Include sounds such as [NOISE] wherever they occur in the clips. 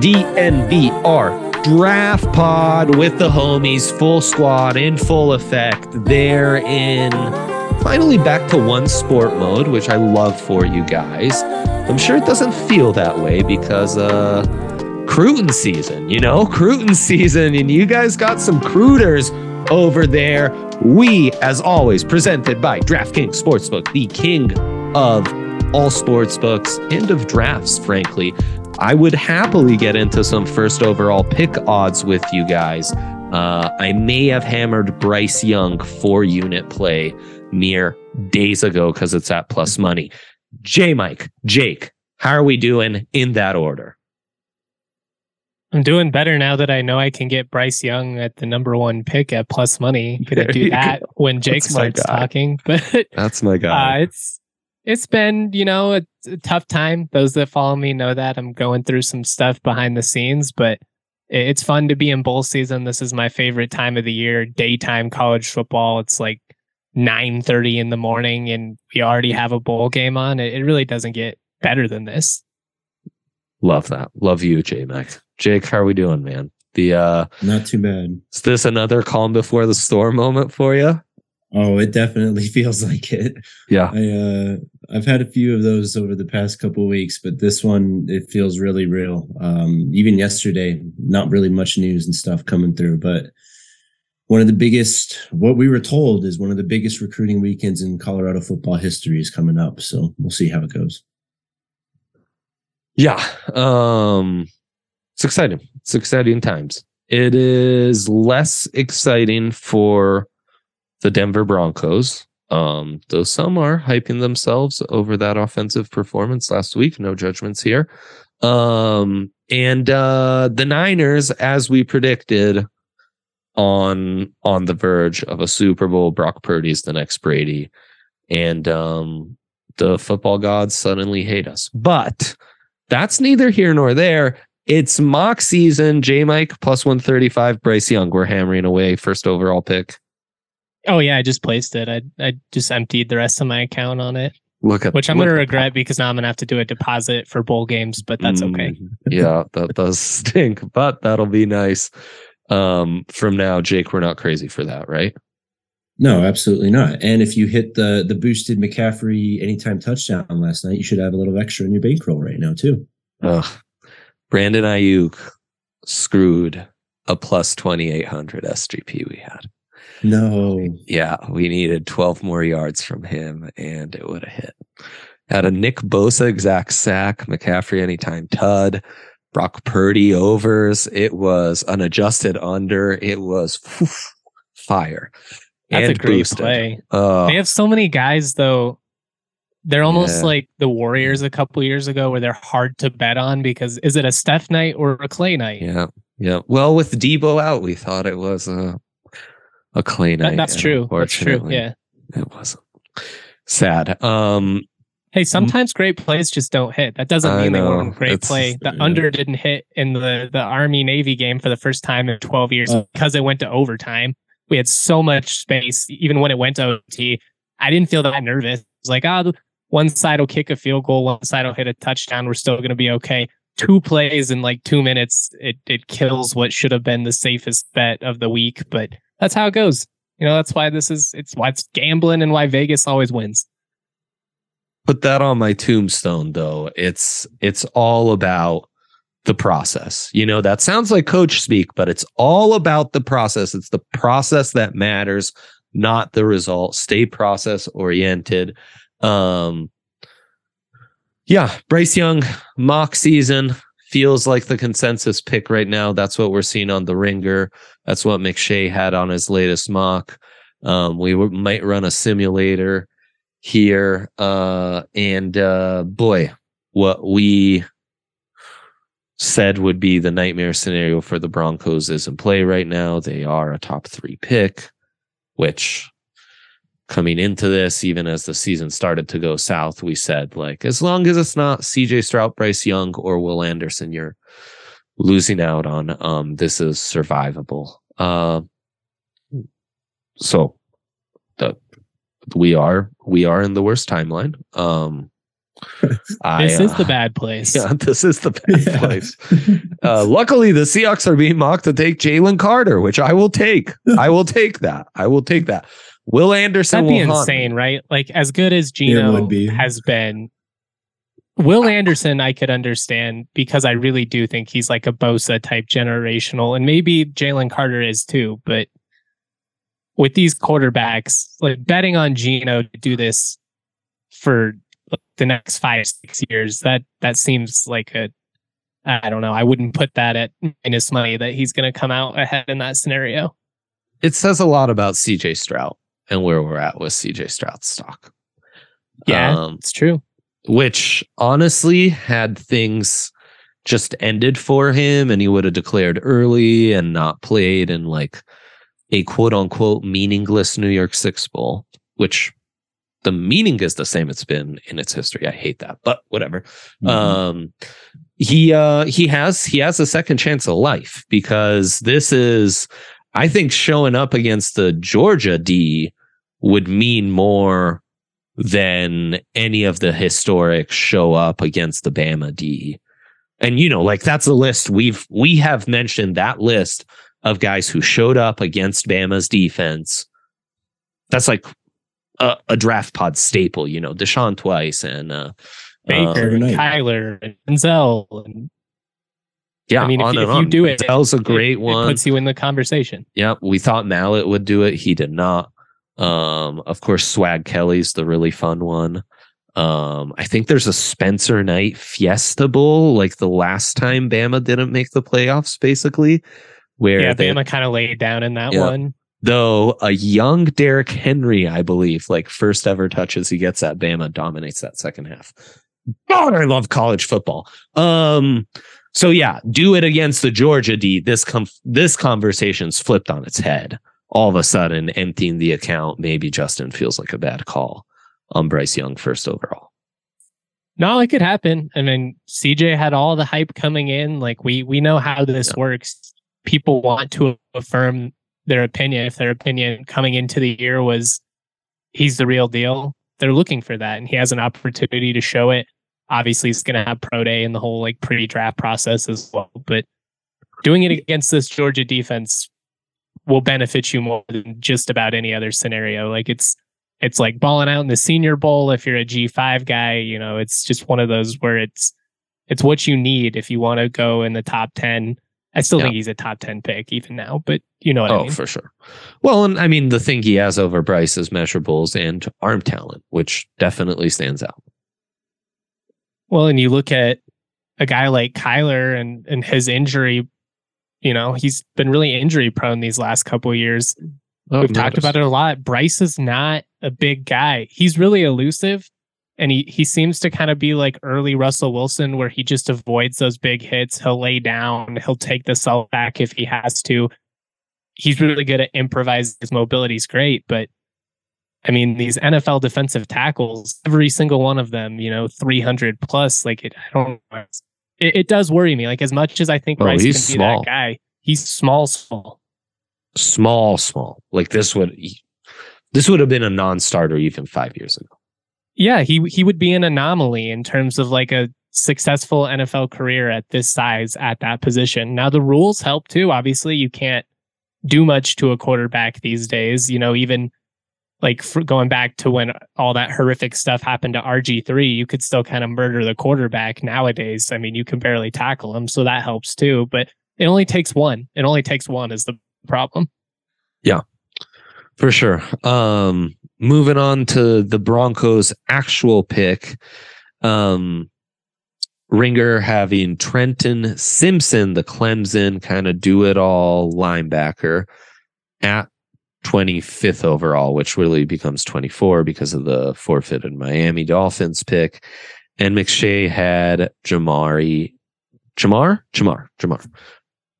DNVR Draft Pod with the homies, full squad in full effect. They're in finally back to one sport mode, which I love for you guys. I'm sure it doesn't feel that way because uh Cruton season, you know, [LAUGHS] Cruton season, and you guys got some crooters over there. We, as always, presented by DraftKings Sportsbook, the king of all sports books and of drafts, frankly. I would happily get into some first overall pick odds with you guys. Uh, I may have hammered Bryce Young for unit play mere days ago because it's at plus money. J Mike, Jake, how are we doing in that order? I'm doing better now that I know I can get Bryce Young at the number one pick at plus money. Gonna There do that go. when Jake That's starts talking. [LAUGHS] But That's my guy. uh, it's it's been you know a, a tough time. Those that follow me know that I'm going through some stuff behind the scenes, but it- it's fun to be in bowl season. This is my favorite time of the year. Daytime college football. It's like 9:30 in the morning, and we already have a bowl game on. It, it really doesn't get better than this. Love that. Love you, J Mike. Jake, how are we doing, man? The uh Not too bad. is this another calm before the storm moment for you? Oh, it definitely [LAUGHS] feels like it. Yeah. I uh I've had a few of those over the past couple of weeks, but this one it feels really real. Um even yesterday, not really much news and stuff coming through, but one of the biggest what we were told is one of the biggest recruiting weekends in Colorado football history is coming up. So we'll see how it goes. Yeah. Um it's exciting. It's exciting times. It is less exciting for the Denver Broncos. Um, though some are hyping themselves over that offensive performance last week. No judgments here. Um, and uh the Niners, as we predicted, on on the verge of a Super Bowl. Brock Purdy's the next Brady. And um the football gods suddenly hate us. But that's neither here nor there. It's mock season. J Mike plus 135. Bryce Young. We're hammering away. First overall pick. Oh yeah, I just placed it. I I just emptied the rest of my account on it, Look at which I'm gonna regret because now I'm gonna have to do a deposit for bowl games, but that's okay. Mm, yeah, that does [LAUGHS] stink, but that'll be nice. Um, from now, Jake, we're not crazy for that, right? No, absolutely not. And if you hit the the boosted McCaffrey anytime touchdown last night, you should have a little extra in your bankroll right now too. Brandon Aiyuk screwed a plus 2800 SGP we had. No. Yeah, we needed 12 more yards from him and it would have hit. Had a Nick Bosa exact sack, McCaffrey anytime tud, Brock Purdy overs. It was an adjusted under. It was phew, fire. That's a great boosted. play. Uh, They have so many guys though. They're almost Yeah. like the Warriors a couple years ago, where they're hard to bet on because is it a Steph night or a Clay night? yeah, yeah. Well, with Deebo out, we thought it was a a clay That- night. that's true. That's true. Yeah. it wasn't. Sad. Um, Hey, sometimes great plays just don't hit. That doesn't mean they weren't great It's- play. The yeah. under didn't hit in the the Army Navy game for the first time in 12 years Oh. because it went to overtime. We had so much space, even when it went to OT. I didn't feel that nervous. It was like, ah, one side will kick a field goal, one side will hit a touchdown. We're still going to be okay. Two plays in like two minutes, it it kills what should have been the safest bet of the week. But that's how it goes. You know, that's why this is it's why it's gambling and why Vegas always wins. put that on my tombstone though it's it's all about the process. You know that sounds like coach speak but it's all about the process. It's the process that matters not the result. Stay process oriented. Um yeah bryce young mock season feels like the consensus pick right now. That's what we're seeing on the ringer. That's what mcshay had on his latest mock. Um we w- might run a simulator here. Uh, and uh, boy, what we said would be the nightmare scenario for the Broncos is in play right now. They are a top three pick, which coming into this, even as the season started to go south, we said, like, as long as it's not CJ Stroud, Bryce Young, or Will Anderson, you're losing out on. Um, this is survivable. Uh, so the we are we are in the worst timeline. Um, I, this is uh, the bad place. Yeah, [LAUGHS] this is the bad yeah. place. Uh, luckily, the Seahawks are being mocked to take Jalen Carter, which I will take. I will take that. I will take that. Will Anderson That'd be insane, right? Like as good as Geno be. has been, Will Anderson I could understand because I really do think he's like a Bosa type generational, and maybe Jalen Carter is too. But with these quarterbacks, like betting on Geno to do this for the next five six years, that that seems like a I don't know. I wouldn't put that at minus money that he's going to come out ahead in that scenario. It says a lot about CJ Stroud and where we're at with CJ Stroud stock. Yeah, um, it's true. Which honestly, had things just ended for him and he would have declared early and not played in like a quote unquote meaningless New York Six Bowl, which the meaning is the same it's been in its history. I hate that, but whatever. Mm-hmm. Um, he uh, he has he has a second chance of life because this is I think showing up against the Georgia D would mean more than any of the historic show up against the Bama D. And you know, like that's a list we've we have mentioned that list of guys who showed up against Bama's defense. That's like a, a draft pod staple, you know, Deshaun twice and uh, Baker um, and Kyler and Denzel and yeah, I mean, if, if you do it, Dell's a great it, one. It puts you in the conversation. Yep, we thought Mallett would do it. He did not. Um, of course, Swag Kelly's the really fun one. Um, I think there's a Spencer Knight Fiesta Bowl, like the last time Bama didn't make the playoffs, basically. Where yeah, they, Bama kind of laid down in that yeah. one. Though a young Derrick Henry, I believe, like first ever touches he gets at Bama, dominates that second half. God, I love college football. Um, so yeah, do it against the Georgia D. This com- this conversation's flipped on its head all of a sudden emptying the account, maybe Justin feels like a bad call on Bryce Young first overall. No, it could happen. I mean, CJ had all the hype coming in. Like we we know how this yeah. works. People want to affirm their opinion. If their opinion coming into the year was he's the real deal, they're looking for that, and he has an opportunity to show it. Obviously, he's going to have pro day and the whole like pre-draft process as well. But doing it against this Georgia defense will benefit you more than just about any other scenario. Like it's it's like balling out in the senior bowl if you're a G5 guy, you know, it's just one of those where it's it's what you need if you want to go in the top 10. I still yeah. think he's a top 10 pick even now, but you know what oh, I mean? for sure. Well, and I mean, the thing he has over Bryce is measurables and arm talent, which definitely stands out. Well, and you look at a guy like Kyler and, and his injury you know, he's been really injury prone these last couple years. Oh, We've talked about it a lot. Bryce is not a big guy. He's really elusive and he he seems to kind of be like early Russell Wilson where he just avoids those big hits. He'll lay down, he'll take the cell back if he has to. He's really good at improvising. His mobility's great, but I mean, these NFL defensive tackles, every single one of them, you know, 300 plus, like it, I don't it, it, does worry me. Like as much as I think oh, Bryce can small. be that guy, he's small, small, small, small. Like this would this would have been a non-starter even five years ago. Yeah, he he would be an anomaly in terms of like a successful NFL career at this size at that position. Now the rules help too. Obviously, you can't do much to a quarterback these days. You know, even like going back to when all that horrific stuff happened to RG3, you could still kind of murder the quarterback nowadays. I mean, you can barely tackle him, so that helps too. But it only takes one. It only takes one is the problem. Yeah, for sure. Um, moving on to the Broncos' actual pick. Um, Ringer having Trenton Simpson, the Clemson kind of do it all linebacker, at 25th overall, which really becomes 24 because of the forfeited Miami Dolphins pick. And McShay had Jamari, Jamar, Jamar, Jamar,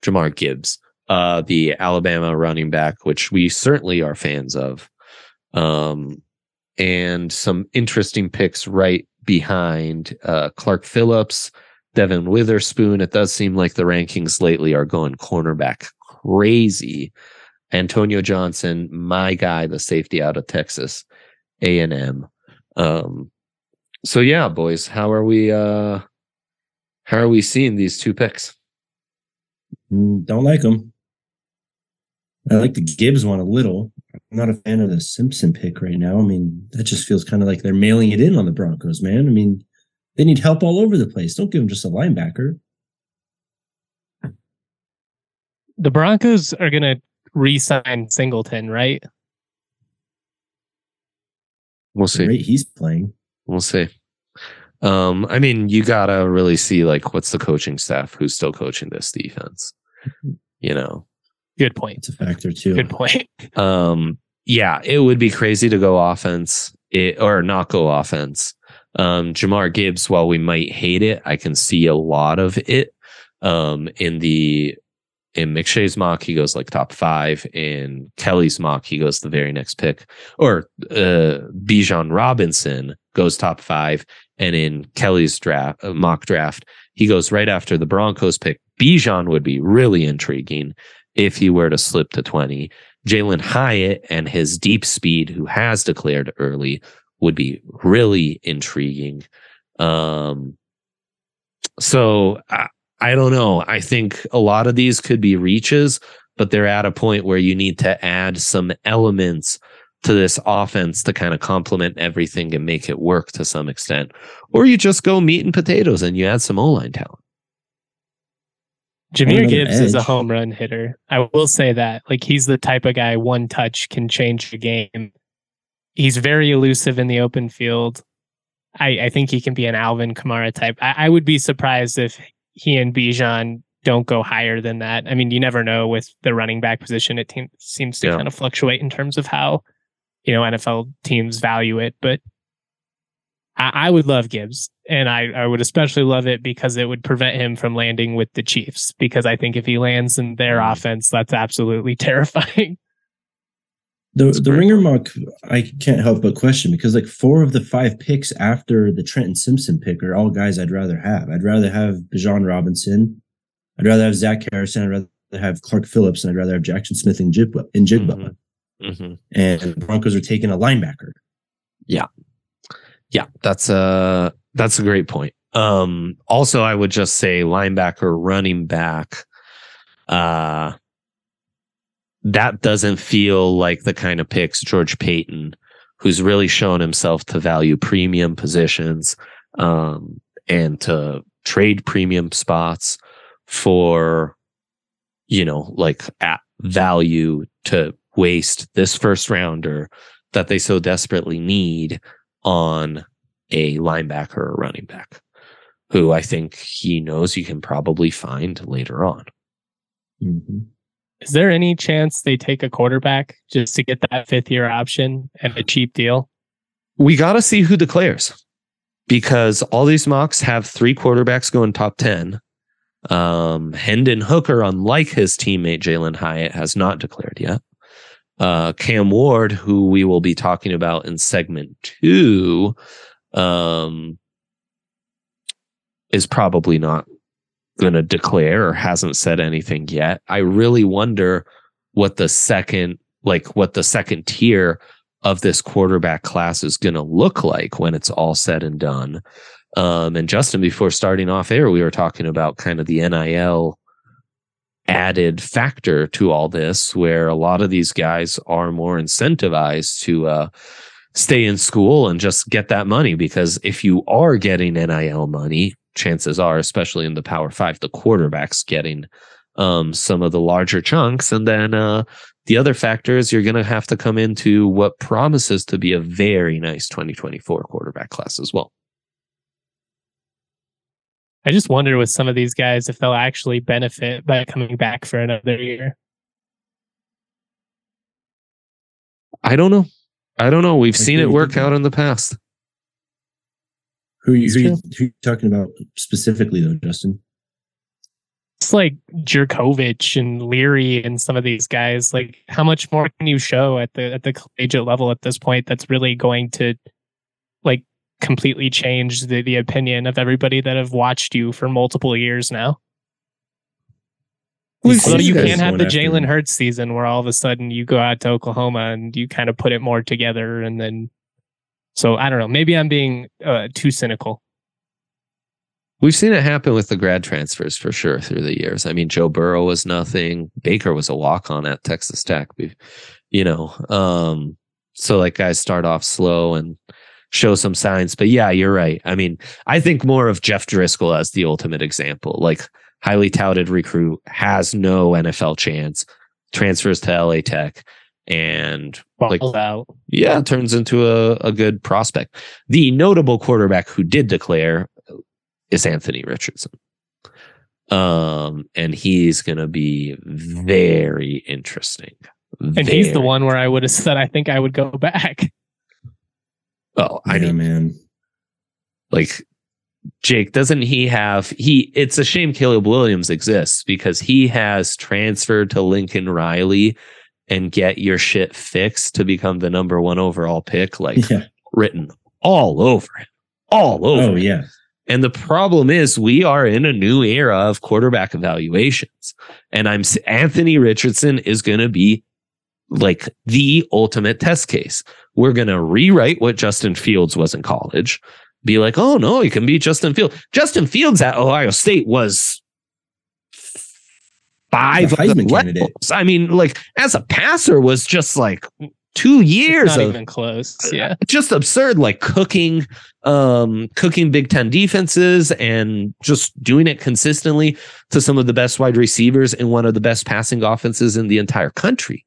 Jamar Gibbs, uh, the Alabama running back, which we certainly are fans of. Um, and some interesting picks right behind uh, Clark Phillips, Devon Witherspoon. It does seem like the rankings lately are going cornerback crazy. Antonio Johnson, my guy, the safety out of Texas A&M. Um, so yeah, boys, how are we uh how are we seeing these two picks? Mm, don't like them. I like the Gibbs one a little. I'm not a fan of the Simpson pick right now. I mean, that just feels kind of like they're mailing it in on the Broncos, man. I mean, they need help all over the place. Don't give them just a linebacker. The Broncos are going to re-sign Singleton, right? We'll see. The rate he's playing. We'll see. Um, I mean, you gotta really see like what's the coaching staff who's still coaching this defense. [LAUGHS] You know, Good point. It's a factor too. Good point. [LAUGHS] um, yeah, it would be crazy to go offense it, or not go offense. Um, Jamar Gibbs, while we might hate it, I can see a lot of it. Um, in the in McShay's mock, he goes like top five. In Kelly's mock, he goes the very next pick. Or uh, Bijan Robinson goes top five, and in Kelly's draft uh, mock draft, he goes right after the Broncos pick. Bijan would be really intriguing if he were to slip to twenty. Jalen Hyatt and his deep speed, who has declared early, would be really intriguing. Um, so I, I don't know. I think a lot of these could be reaches, but they're at a point where you need to add some elements to this offense to kind of complement everything and make it work to some extent. Or you just go meat and potatoes and you add some O line talent. Jahmyr Gibbs is a home run hitter. I will say that. Like he's the type of guy one touch can change the game. He's very elusive in the open field. I, I think he can be an Alvin Kamara type. I, I would be surprised if he and Bijan don't go higher than that. I mean, you never know with the running back position. It team, seems to Yeah. kind of fluctuate in terms of how you know NFL teams value it. But I, I would love Gibbs, and I, I would especially love it because it would prevent him from landing with the Chiefs. Because I think if he lands in their Mhm. offense, that's absolutely [LAUGHS] terrifying. The That's the ringer mock I can't help but question because like four of the five picks after the Trenton Simpson pick are all guys I'd rather have. I'd rather have Bijan Robinson. I'd rather have Zach Harrison. I'd rather have Clark Phillips, and I'd rather have Jaxon Smith-Njigba in Jigba. Mhm. Mm-hmm. And the Broncos are taking a linebacker. Yeah, that's a that's a great point. Um, also, I would just say linebacker, running back. Uh, that doesn't feel like the kind of picks George Paton, who's really shown himself to value premium positions, um, and to trade premium spots for, you know, like at value to waste this first rounder that they so desperately need on a linebacker or running back who I think he knows you can probably find later on. Mhm. Is there any chance they take a quarterback just to get that fifth year option and a cheap deal? We got to see who declares because all these mocks have three quarterbacks going top 10. Um, Hendon Hooker, unlike his teammate Jalen Hyatt, has not declared yet. Uh, Cam Ward, who we will be talking about in segment two, um, is probably not going to declare or hasn't said anything yet. I really wonder what the second, like what the second tier of this quarterback class is going to look like when it's all said and done. Um, and Justin, before starting off air, we were talking about kind of the NIL added factor to all this, where a lot of these guys are more incentivized to uh, stay in school and just get that money. Because if you are getting NIL money, chances are, especially in the Power Five, the quarterback's getting um, some of the larger chunks. And then uh, the other factor is you're going to have to come into what promises to be a very nice 2024 quarterback class as well. I just wonder with some of these guys if they'll actually benefit by coming back for another year. I don't know. I don't know. We've Like seen it work out in the past. Who, you- It's who, you- true. who you talking about specifically though, Justin? It's like Jurkovec and Leary and some of these guys. Like, how much more can you show at the at the collegiate level at this point? That's really going to like completely changed the the opinion of everybody that have watched you for multiple years now. Although you can't have the Jalen. Hurts season where all of a sudden you go out to Oklahoma and you kind of put it more together, and then. So I don't know. Maybe I'm being uh, too cynical. We've seen it happen with the grad transfers for sure through the years. I mean, Joe Burrow was nothing. Baker was a walk on at Texas Tech. You know, um, so like guys start off slow and show some signs. But yeah, you're right. I mean, I think more of Jeff Driskel as the ultimate example. Like highly touted recruit, has no NFL chance, transfers to LA Tech, and like out. yeah, turns into a, a good prospect. The notable quarterback who did declare is Anthony Richardson. Um, and he's gonna be very interesting. And he's the one where I would have said I think I would go [LAUGHS] back. Oh, I yeah, mean, man. like Jake, doesn't he have he it's a shame Caleb Williams exists because he has transferred to Lincoln Riley and get your shit fixed to become the number one overall pick, like Yeah. written all over him. All over. Oh him. yeah. And the problem is we are in a new era of quarterback evaluations. And I'm Anthony Richardson is going to be like the ultimate test case. We're going to rewrite what Justin Fields was in college. Be like, "Oh no, he can beat Justin Fields." Justin Fields at Ohio State was five The of the Heisman candidate. I mean, like as a passer was just like 2 years Not of even close. Yeah. just absurd like cooking um cooking big 10 defenses and just doing it consistently to some of the best wide receivers in one of the best passing offenses in the entire country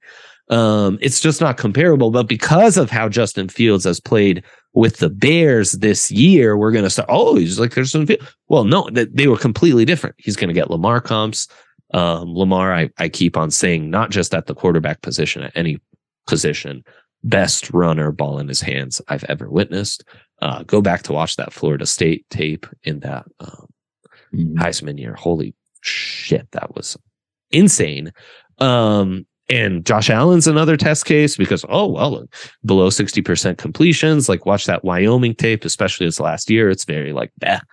um it's just not comparable but because of how Justin Fields has played with the Bears this year we're going to start oh he's like there's some well no th- they were completely different he's going to get Lamar comps um Lamar I I keep on saying not just at the quarterback position at any position best runner ball in his hands I've ever witnessed. Uh, go back to watch that Florida State tape in that um, Mhm. Heisman year. Holy shit, that was insane. Um, and Josh Allen's another test case because oh well, below sixty percent completions. Like watch that Wyoming tape, especially this last year. It's very like that.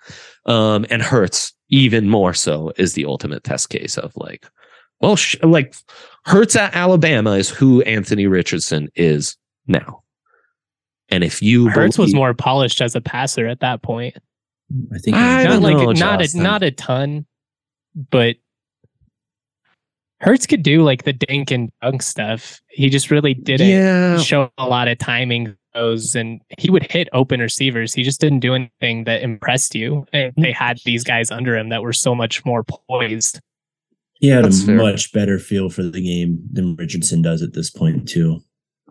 Um, and Hurts even more so is the ultimate test case of like, well, sh- like Hurts at Alabama is who Anthony Richardson is now. And if you Hurts was more polished as a passer at that point. I think I Not don't like know, not a, not a ton, but Hurts could do like the dink and dunk stuff. He just really didn't yeah, show a lot of timing those and he would hit open receivers. He just didn't do anything that impressed you. And they had these guys under him that were so much more poised. he had That's a fair. much better feel for the game than Richardson does at this point too.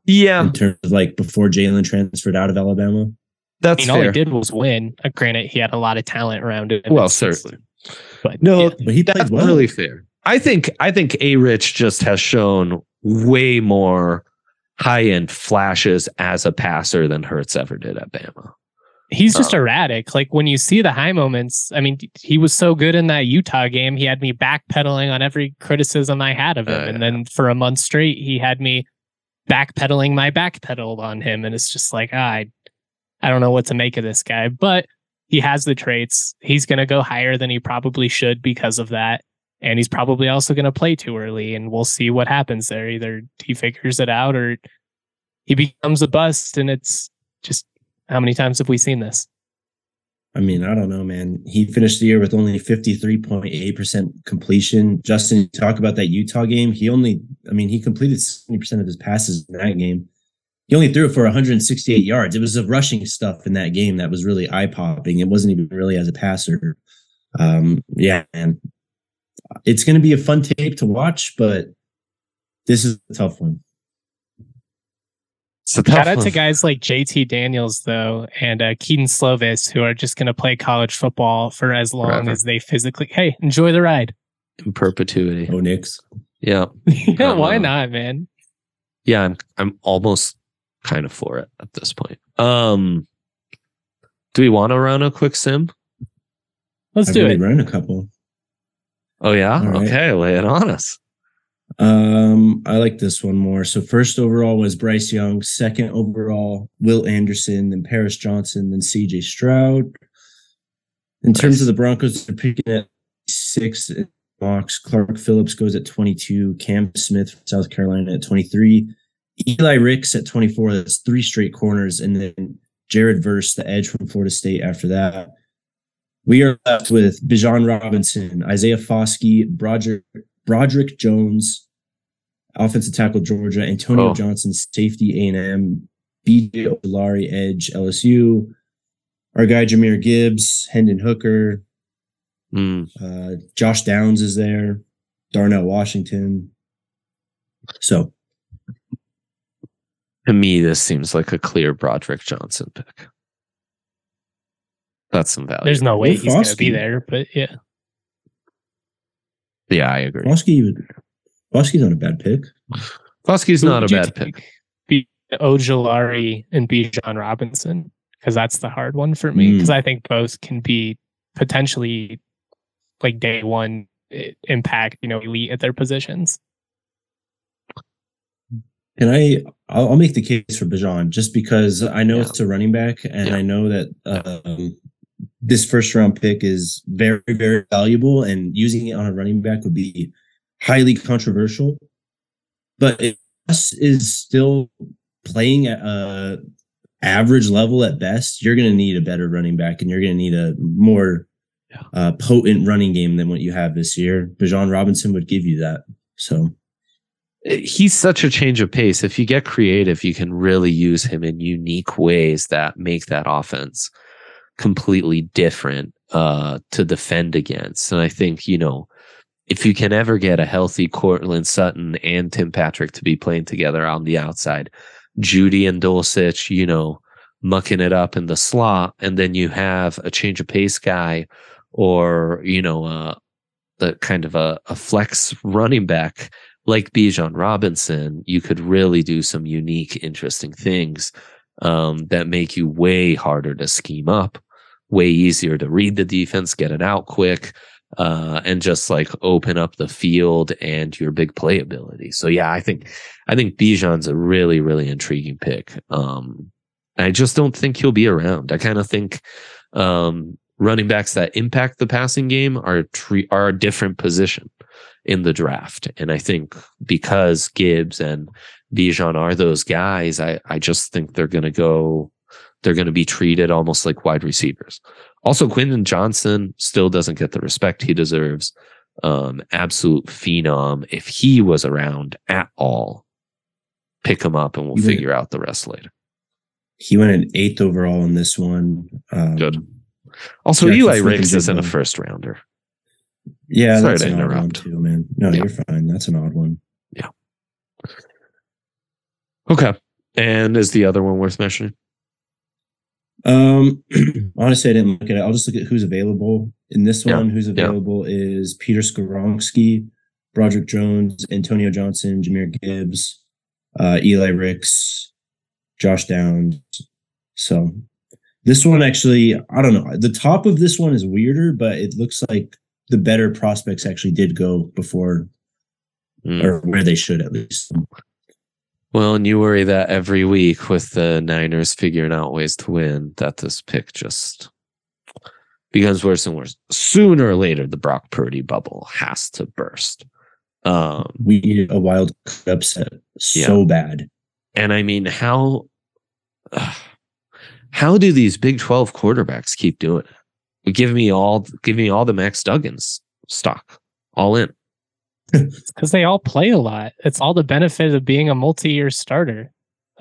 yeah, In terms of like before Jalen transferred out of Alabama. I that's mean, all he did was win. Uh, granted, he had a lot of talent around him. Well, certainly. But No, yeah. But he played That's well. really fair. I think I think A Rich just has shown way more high end flashes as a passer than Hurts ever did at Bama. he's just Uh, erratic. Like when you see the high moments, I mean, he was so good in that Utah game. He had me backpedaling on every criticism I had of him. Uh, and then for a month straight, he had me backpedaling my backpedal on him. And it's just like, ah, I, I don't know what to make of this guy, but he has the traits. He's going to go higher than he probably should because of that. And he's probably also going to play too early. And we'll see what happens there. Either he figures it out or he becomes a bust. And it's just, how many times have we seen this? I mean, I don't know, man. He finished the year with only 53.8% completion. Justin, talk about that Utah game. He only, I mean, he completed 70% of his passes in that game. He only threw for 168 yards. It was the rushing stuff in that game that was really eye popping. It wasn't even really as a passer. Um, yeah, man. It's going to be a fun tape to watch, but this is a tough one. It's a tough Shout out to guys like JT Daniels though and uh, Kedon Slovis who are just going to play college football for as long Forever. as they physically. Hey, enjoy the ride. in perpetuity. Oh, Nix. Yeah. [LAUGHS] yeah, why Uh, not, man? Yeah, I'm I'm almost kind of for it at this point. Um, do we want to run a quick sim? Let's I've do it. run a couple. Oh yeah, right. okay, lay it on us. Um, I like this one more. So first overall was Bryce Young. Second overall, Will Anderson, then Paris Johnson, then CJ Stroud. In terms of the Broncos, they're picking at six in mocks. Clark Phillips goes at 22. Cam Smith from South Carolina at 23. Eli Ricks at 24. That's three straight corners. And then Jared Verse, the edge from Florida State after that. We are left with Bijan Robinson, Isaiah Foskey, Broderick, Broderick Jones, offensive tackle Georgia, Antonio Oh. Johnson, safety A&M, BJ Ojulari, edge LSU, our guy Jahmyr Gibbs, Hendon Hooker, Mm, uh, Josh Downs is there, Darnell Washington. So to me, this seems like a clear Broderick Johnson pick. That's some value. There's no way Or he's going to be there, but yeah. yeah, I agree. Foskey, Foskey's not a bad pick. Foskey's not a bad pick. Be Ojulari and Bijan Robinson because that's the hard one for me Mm. because I think both can be potentially like day one impact, you know, elite at their positions. And I? I'll, I'll make the case for Bijan just because I know Yeah. it's a running back, and Yeah. I know that um, this first round pick is very, very valuable, and using it on a running back would be highly controversial. But if Russ is still playing at a average level at best, you're going to need a better running back, and you're going to need a more uh, potent running game than what you have this year. Bijan Robinson would give you that. So he's such a change of pace. If you get creative, you can really use him in unique ways that make that offense completely different uh, to defend against. And I think, you know, if you can ever get a healthy Courtland Sutton and Tim Patrick to be playing together on the outside, Jeudy and Dulcich, you know, mucking it up in the slot, and then you have a change of pace guy or, you know, uh, the kind of a, a flex running back like Bijan Robinson, you could really do some unique, interesting things um, that make you way harder to scheme up, way easier to read the defense, get it out quick, uh, and just like open up the field and your big playability. So yeah, I think I think Bijan's a really, really intriguing pick. Um, I just don't think he'll be around. I kind of think um, running backs that impact the passing game are tre- are a different position in the draft. And I think because Gibbs and Bijan are those guys, I, I just think they're going to go, they're going to be treated almost like wide receivers. Also, Quentin Johnston still doesn't get the respect he deserves. Um, absolute phenom. If he was around at all, pick him up and we'll You figure out the rest later. he went an eighth overall in this one. Um, Good. Also, Jackson Eli and Ricks isn't a first rounder. Yeah, Sorry that's to an odd one interrupt. too, man. No, Yeah. you're fine. That's an odd one. Yeah. Okay. And is the other one worth mentioning? Um, [CLEARS THROAT] honestly, I didn't look at it. I'll just look at who's available in this Yeah, one. Who's available is Peter Skoronski, Broderick Jones, Antonio Johnson, Jahmyr Gibbs, uh, Eli Ricks, Josh Downs. So this one actually, I don't know. The top of this one is weirder, but it looks like the better prospects actually did go before Mm. or where they should at least. Well, and you worry that every week with the Niners figuring out ways to win, that this pick just becomes worse and worse. Sooner or later, the Brock Purdy bubble has to burst. Um, We need a wild upset so bad. and I mean, how [SIGHS] how do these Big Twelve quarterbacks keep doing it? Give me all, give me all the Max Duggan's stock, all in. [LAUGHS] because they all play a lot. It's all the benefit of being a multi-year starter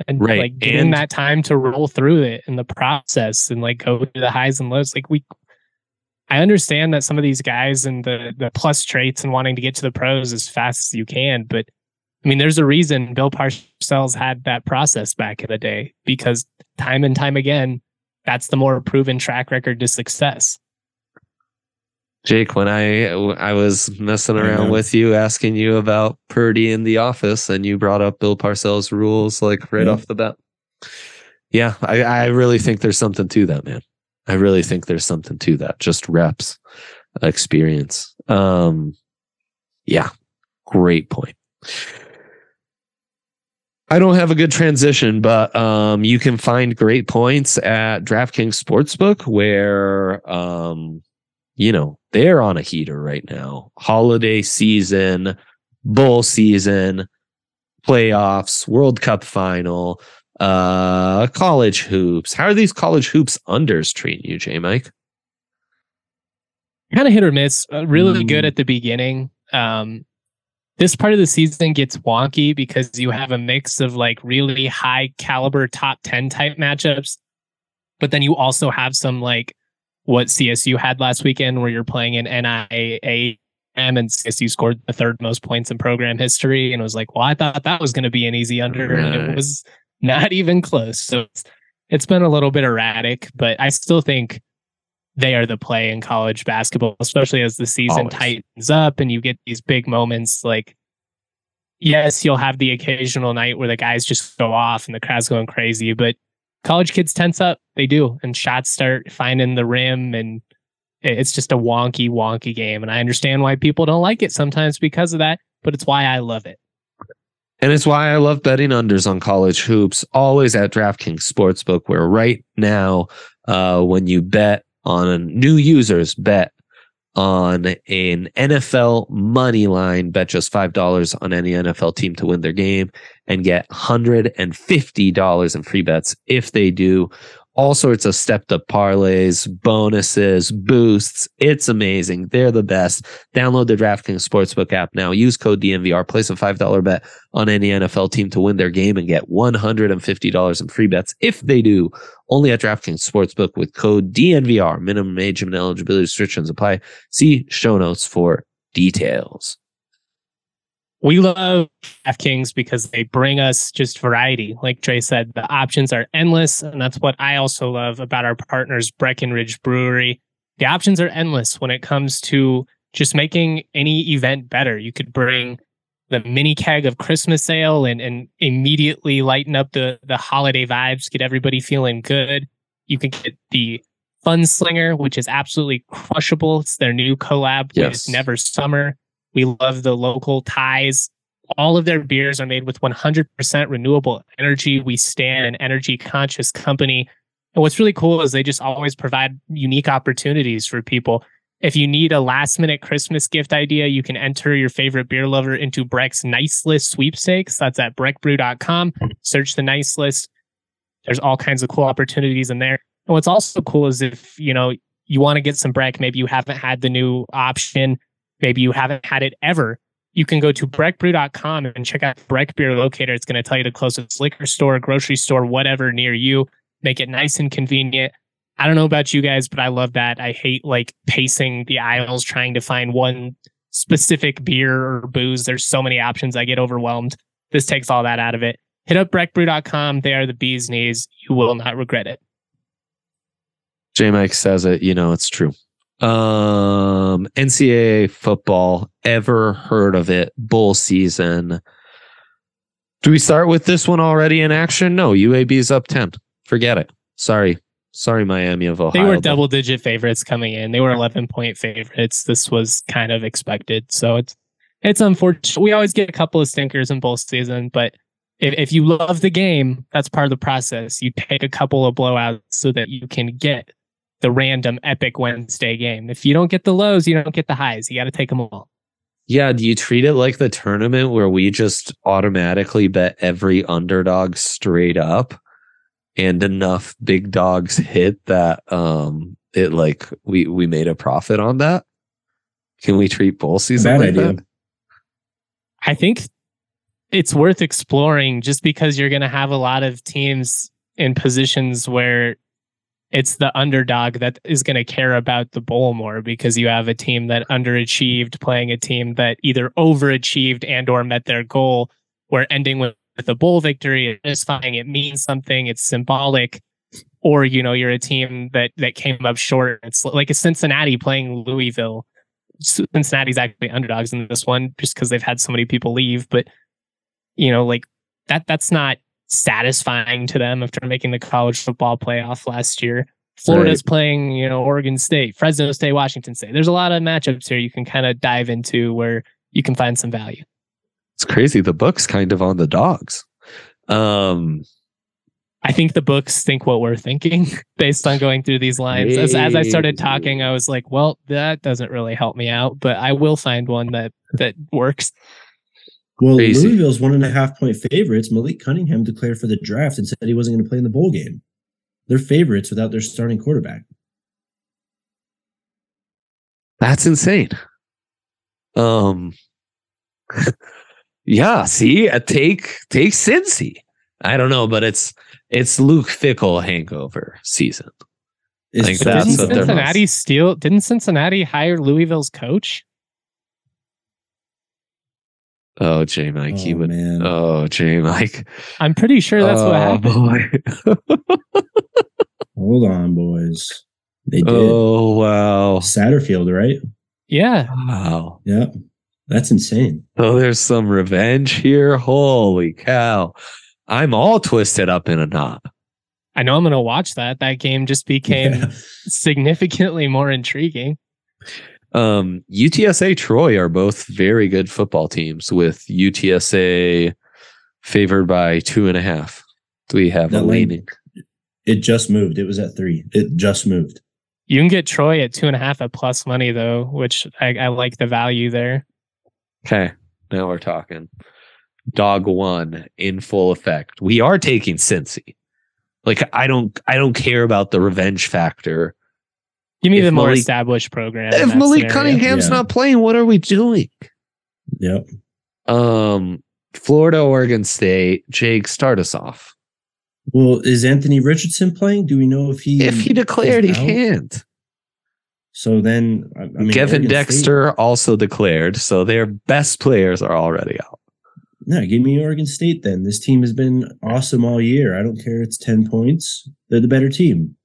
and Right, like getting and- that time to roll through it in the process and like go through the highs and lows. Like we, I understand that some of these guys and the the plus traits and wanting to get to the pros as fast as you can, but I mean, there's a reason Bill Parcells had that process back in the day because time and time again, that's the more proven track record to success. Jake, when I I was messing around with you, asking you about Purdy in the office, and you brought up Bill Parcells' rules like right Yeah. off the bat. Yeah, I, I really think there's something to that, man. I really think there's something to that. Just reps, experience. Um, yeah, great point. I don't have a good transition, but um, you can find great points at DraftKings Sportsbook, where um, you know they're on a heater right now. Holiday season, bowl season, playoffs, World Cup final, uh, college hoops. How are these college hoops unders treating you, J Mike? Kind of hit or miss. Uh, really mm. good at the beginning. Um, this part of the season gets wonky because you have a mix of like really high caliber top 10 type matchups, but then you also have some like what CSU had last weekend where you're playing in NIA and CSU scored the third most points in program history and it was like, well, I thought that was going to be an easy under right. and it was not even close. So it's, it's been a little bit erratic, but I still think they are the play in college basketball, especially as the season Always. tightens up and you get these big moments. Like, yes, you'll have the occasional night where the guys just go off and the crowd's going crazy, but college kids tense up. They do, and shots start finding the rim, and it's just a wonky, wonky game. And I understand why people don't like it sometimes because of that, but it's why I love it. And it's why I love betting unders on college hoops, always at DraftKings Sportsbook, where right now, uh, when you bet on a new users, bet on an NFL money line, bet just $5 on any NFL team to win their game and get $150 in free bets if they do all sorts of stepped up parlays, bonuses, boosts. It's amazing. They're the best. Download the DraftKings Sportsbook app now. Use code DNVR. Place a $5 bet on any NFL team to win their game and get $150 in free bets if they do. Only at DraftKings Sportsbook with code DNVR. Minimum age and eligibility restrictions apply. See show notes for details we love DraftKings because they bring us just variety. Like Trey said, the options are endless. And that's what I also love about our partners, Breckenridge Brewery. The options are endless when it comes to just making any event better. You could bring the mini keg of Christmas ale and, and immediately lighten up the, the holiday vibes, get everybody feeling good. You can get the Fun Slinger, which is absolutely crushable. It's their new collab yes. with Never Summer. We love the local ties. All of their beers are made with 100% renewable energy. We stand an energy conscious company. And what's really cool is they just always provide unique opportunities for people. If you need a last minute Christmas gift idea, you can enter your favorite beer lover into Breck's Nice List sweepstakes. That's at breckbrew.com. Search the Nice List. There's all kinds of cool opportunities in there. And what's also cool is if, you know, you want to get some Breck, maybe you haven't had the new option maybe you haven't had it ever, you can go to breckbrew.com and check out Breck Beer Locator. It's going to tell you the closest liquor store, grocery store, whatever near you. Make it nice and convenient. I don't know about you guys, but I love that. I hate like pacing the aisles trying to find one specific beer or booze. There's so many options. I get overwhelmed. This takes all that out of it. Hit up breckbrew.com. They are the bee's knees. You will not regret it. J Mike says it, you know, it's true. Um, NCAA football. Ever heard of it? bull season. Do we start with this one already in action? No, UAB is up 10. Forget it. Sorry. Sorry, Miami of Ohio. They were double digit favorites coming in. They were 11 point favorites. This was kind of expected. So it's, it's unfortunate. We always get a couple of stinkers in bowl season, but if, if you love the game, that's part of the process. You take a couple of blowouts so that you can get the random epic Wednesday game. If you don't get the lows, you don't get the highs. You got to take them all. Yeah. Do you treat it like the tournament where we just automatically bet every underdog straight up and enough big dogs hit that um it like we we made a profit on that? Can we treat bowl season like idea. that? I think it's worth exploring just because you're going to have a lot of teams in positions where it's the underdog that is going to care about the bowl more because you have a team that underachieved playing a team that either overachieved and or met their goal where ending with, with a bowl victory is fine. It means something. It's symbolic. Or you know you're a team that that came up short. It's like a cincinnati playing louisville. Cincinnati's actually underdogs in this one just because they've had so many people leave but you know like that that's not satisfying to them after making the college football playoff last year. Florida's right. playing, you know, Oregon State, Fresno State, Washington State. There's a lot of matchups here you can kind of dive into where you can find some value. It's crazy. The book's kind of on the dogs. Um, I think the books think what we're thinking [LAUGHS] based on going through these lines. As, as I started talking, I was like, well, that doesn't really help me out, but I will find one that that works. Well, Crazy. Louisville's one and a half point favorites. Malik Cunningham declared for the draft and said he wasn't going to play in the bowl game. They're favorites without their starting quarterback. That's insane. Um, [LAUGHS] yeah. See, take take Cincy. I don't know, but it's it's Luke Fickell hangover season. I think that's didn't Cincinnati steal? Didn't Cincinnati hire Louisville's coach? Oh, J Mike, oh, he would. Man. Oh, J Mike. I'm pretty sure that's oh, what happened. [LAUGHS] Hold on, boys. They did. Oh wow, Satterfield, right? Yeah. Wow. Yep. that's insane. Oh, there's some revenge here. Holy cow! I'm all twisted up in a knot. I know I'm going to watch that. That game just became [LAUGHS] yeah. significantly more intriguing. Um, UTSA Troy are both very good football teams with UTSA favored by two and a half. Do we have that a leaning? It just moved. It was at three. It just moved. You can get Troy at two and a half at plus money though, which I, I like the value there. Okay. Now we're talking dog one in full effect. We are taking Cincy. Like I don't I don't care about the revenge factor. Give me if the more Malik, established program. If Malik scenario. Cunningham's yeah. not playing, what are we doing? Yep. Um Florida, Oregon State. Jake, start us off. Well, is Anthony Richardson playing? Do we know if he if he declared he can't? So then, I mean, Gervon Oregon Dexter State, also declared. So their best players are already out. No, give me Oregon State then. This team has been awesome all year. I don't care. It's 10 points. They're the better team.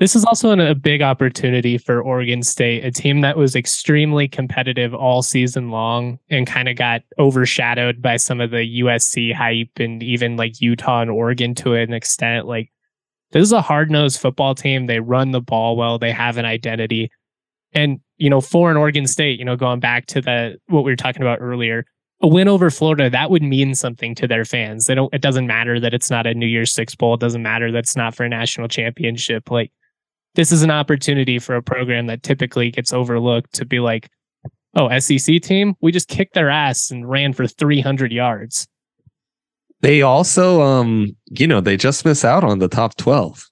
This is also an, a big opportunity for Oregon State, a team that was extremely competitive all season long and kind of got overshadowed by some of the USC hype and even like Utah and Oregon to an extent. Like, this is a hard nosed football team. They run the ball well, they have an identity. And, you know, for an Oregon State, you know, going back to the what we were talking about earlier, a win over Florida, that would mean something to their fans. They don't, it doesn't matter that it's not a New Year's Six Bowl. It doesn't matter that it's not for a national championship. Like, this is an opportunity for a program that typically gets overlooked to be like, oh, SEC team, we just kicked their ass and ran for 300 yards. They also, um, you know, they just miss out on the top 12.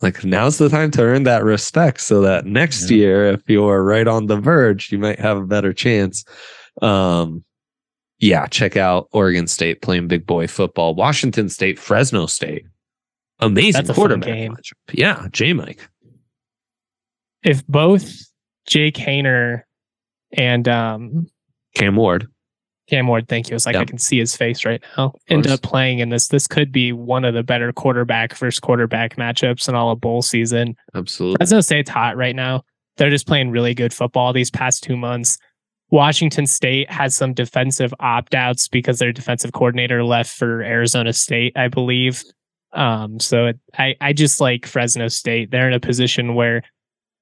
Like now's the time to earn that respect so that next yeah. year, if you're right on the verge, you might have a better chance. Um, yeah, check out Oregon State playing big boy football. Washington State, Fresno State. Amazing quarterback game. Yeah, J Mike. If both Jake Haener and um, Cam Ward. Cam Ward, thank you. It's like yep. I can see his face right now. End up playing in this. This could be one of the better quarterback versus quarterback matchups in all of bowl season. Absolutely. Fresno State's hot right now. They're just playing really good football these past two months. Washington State has some defensive opt outs because their defensive coordinator left for Arizona State, I believe. Um, so it, I, I just like Fresno State. They're in a position where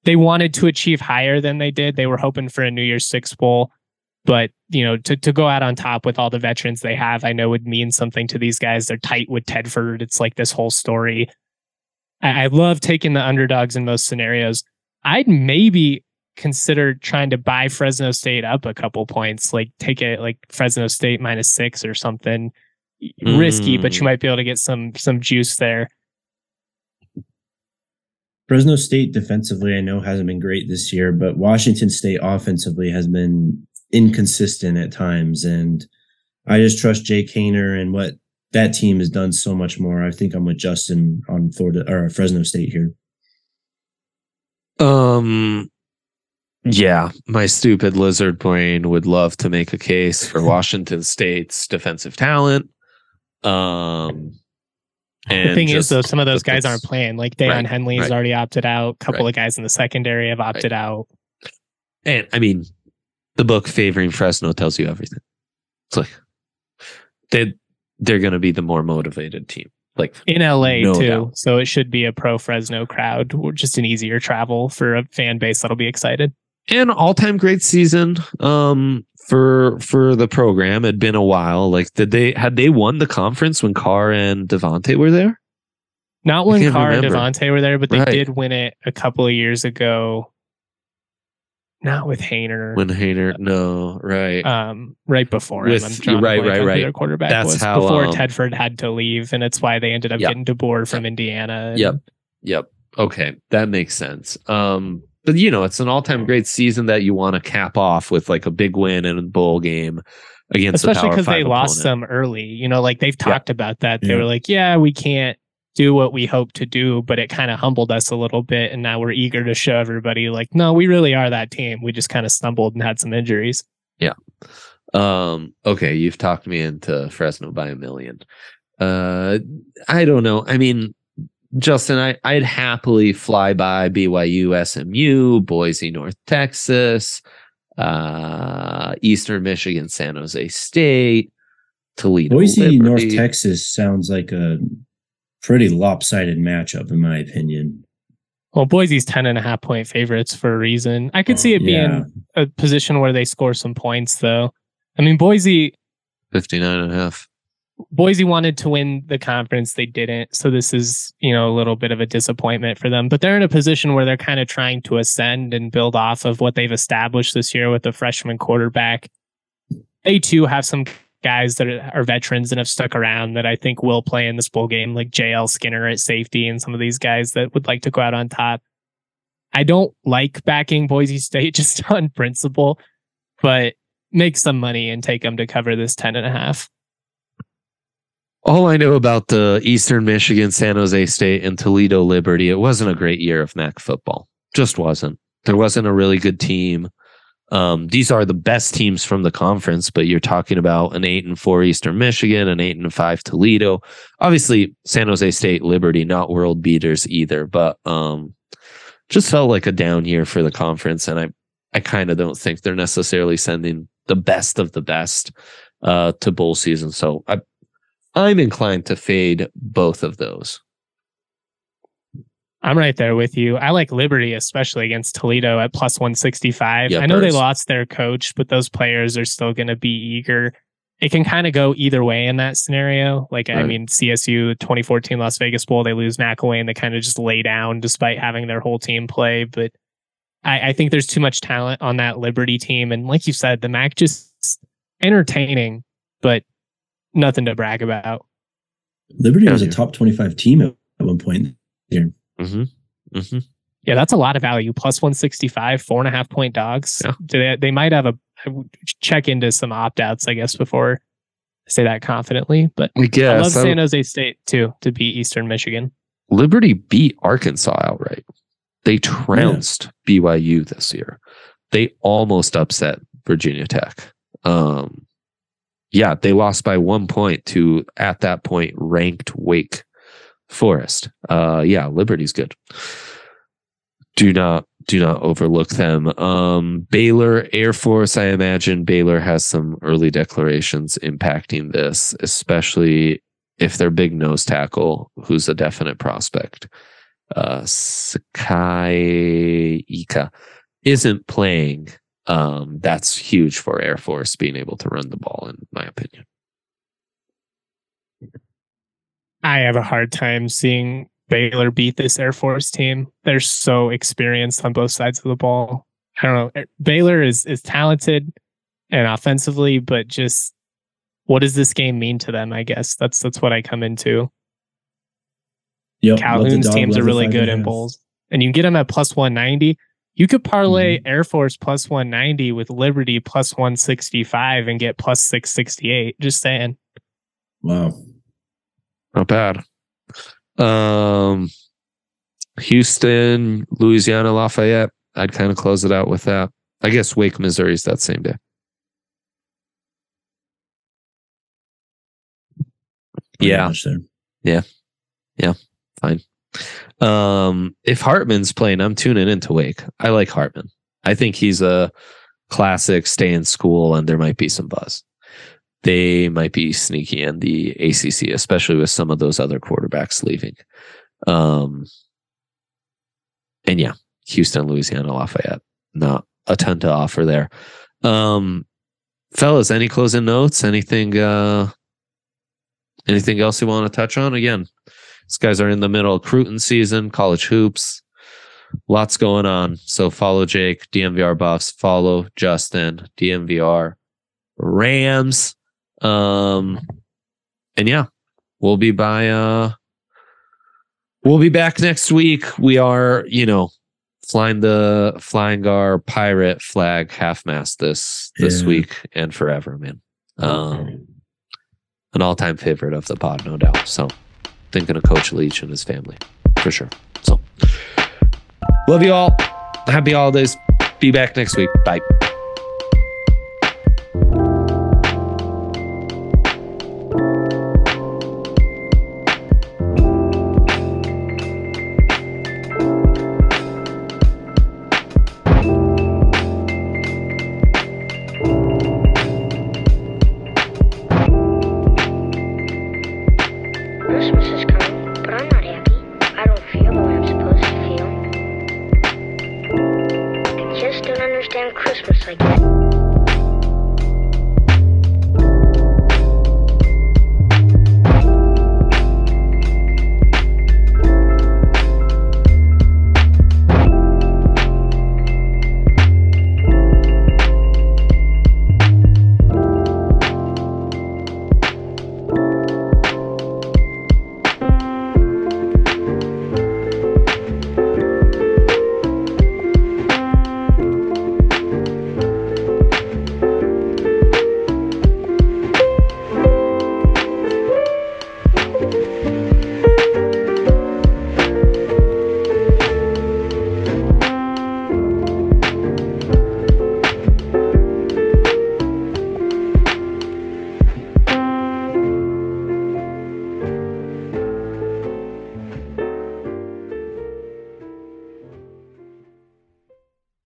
they wanted to achieve higher than they did. They were hoping for a New Year's Six Bowl, but you know, to, to go out on top with all the veterans they have, I know would mean something to these guys. They're tight with Tedford. It's like this whole story. I, I love taking the underdogs in most scenarios. I'd maybe consider trying to buy Fresno State up a couple points, like take it like Fresno State minus six or something. Mm. Risky, but you mm. might be able to get some some juice there. Fresno State defensively, I know hasn't been great this year, but Washington State offensively has been inconsistent at times. And I just trust Jake Haener and what that team has done so much more. I think I'm with Justin on Florida or Fresno State here. Um, yeah, my stupid lizard brain would love to make a case for [LAUGHS] Washington State's defensive talent. Um, the thing is, though, some of those guys aren't playing. Like Daiyan right, Henley has right. already opted out. A couple right. of guys in the secondary have opted out. And I mean, the book favoring Fresno tells you everything. It's like they they're going to be the more motivated team. Like in LA No too. doubt. So it should be a pro Fresno crowd, just an easier travel for a fan base that'll be excited. An all-time great season um for for the program. It'd been a while. Like did they had they won the conference when Carr and Davante were there? Not when Carr and remember. Davante were there, but they Right. did win it a couple of years ago. Not with Haener. When Haener no, right. um, right before him. With- I'm right, right, right. Their quarterback That's was how, before um, Tedford had to leave, and it's why they ended up Yep. getting DeBoer from Indiana. and- Yep. Yep. Okay, that makes sense. Um, but you know, it's an all-time great season that you want to cap off with like a big win and a bowl game against especially because they lost them early. You know, like they've Yeah. talked about that. They Yeah. were like, "Yeah, we can't do what we hope to do," but it kind of humbled us a little bit, and now we're eager to show everybody, like, no, we really are that team. We just kind of stumbled and had some injuries. Yeah. Um, okay, you've talked me into Fresno by a million. Uh, I don't know. I mean, Justin, I, I'd happily fly by BYU, SMU, Boise, North Texas, uh, Eastern Michigan, San Jose State, Toledo. Boise, North Texas sounds like a pretty lopsided matchup, in my opinion. Well, Boise's 10 and a half point favorites for a reason. I could see it Yeah. being a position where they score some points, though. I mean, Boise 59 and a half. Boise wanted to win the conference. They didn't. So this is, you know, a little bit of a disappointment for them. But they're in a position where they're kind of trying to ascend and build off of what they've established this year with the freshman quarterback. They too have some guys that are, veterans and have stuck around that I think will play in this bowl game, like JL Skinner at safety and some of these guys that would like to go out on top. I don't like backing Boise State [LAUGHS] just on principle, but make some money and take them to cover this 10 and a half. All I know about the Eastern Michigan, San Jose State, and Toledo Liberty, it wasn't a great year of MAC football. Just wasn't. There wasn't a really good team. Um, these are the best teams from the conference, but you're talking about an eight and four Eastern Michigan, an eight and five Toledo. Obviously, San Jose State, Liberty, not world beaters either, but um, just felt like a down year for the conference, and I, I kind of don't think they're necessarily sending the best of the best uh, to bowl season. So I, I'm inclined to fade both of those. I'm right there with you. I like Liberty, especially against Toledo at plus 165. Yeah, I know they lost their coach, but those players are still going to be eager. It can kind of go either way in that scenario. Like, I mean, CSU 2014 Las Vegas Bowl, they lose McElwain. They kind of just lay down despite having their whole team play. But I, I think there's too much talent on that Liberty team. And like you said, the MAC just entertaining, but nothing to brag about. Liberty was a top 25 team at at one point. Mm-hmm. Mm-hmm. Yeah, that's a lot of value. Plus 165, four and a half point dogs. Yeah. They, they might have a check into some opt outs, I guess, before I say that confidently. But I I love San Jose State too to beat Eastern Michigan. Liberty beat Arkansas outright. They trounced BYU this year. They almost upset Virginia Tech. Um, yeah, they lost by one point to at that point ranked Wake Forest. Uh, yeah, Liberty's good. Do not do not overlook them. Um, Baylor Air Force. I imagine Baylor has some early declarations impacting this, especially if their big nose tackle, who's a definite prospect, uh, Siaki Ika, isn't playing. Um, that's huge for Air Force being able to run the ball, in my opinion. I have a hard time seeing Baylor beat this Air Force team. They're so experienced on both sides of the ball. I don't know. Baylor is is talented and offensively, but just what does this game mean to them? I guess that's that's what I come into. Yep, Calhoun's dog, teams are really good in bowls, and you can get them at plus one ninety. You could parlay Mm-hmm. Air Force plus one ninety with Liberty plus one sixty five and get plus six sixty eight. Just saying. Wow. Not bad. Um, Houston, Louisiana, Lafayette. I'd kind of close it out with that. I guess Wake, Missouri is that same day. Pretty Yeah. much there. Fine. Um, if Hartman's playing, I'm tuning into Wake. I like Hartman. I think he's a classic stay in school and there might be some buzz. they might be sneaky in the ACC, especially with some of those other quarterbacks leaving. Um, and yeah, Houston, Louisiana, Lafayette, not a ton to offer there. Um, fellas, any closing notes? Anything? Uh, anything else you want to touch on? Again, these guys are in the middle of recruiting season, college hoops, lots going on. So follow Jake, DNVR Buffs. Follow Justin, DNVR Rams. Um, and yeah, we'll be by. Uh, we'll be back next week. We are, you know, flying the flying our pirate flag half mast this this Yeah. week and forever, man. Um, an all time favorite of the pod, no doubt. So thinking of Coach Leach and his family for sure. So love you all. Happy holidays. Be back next week. Bye.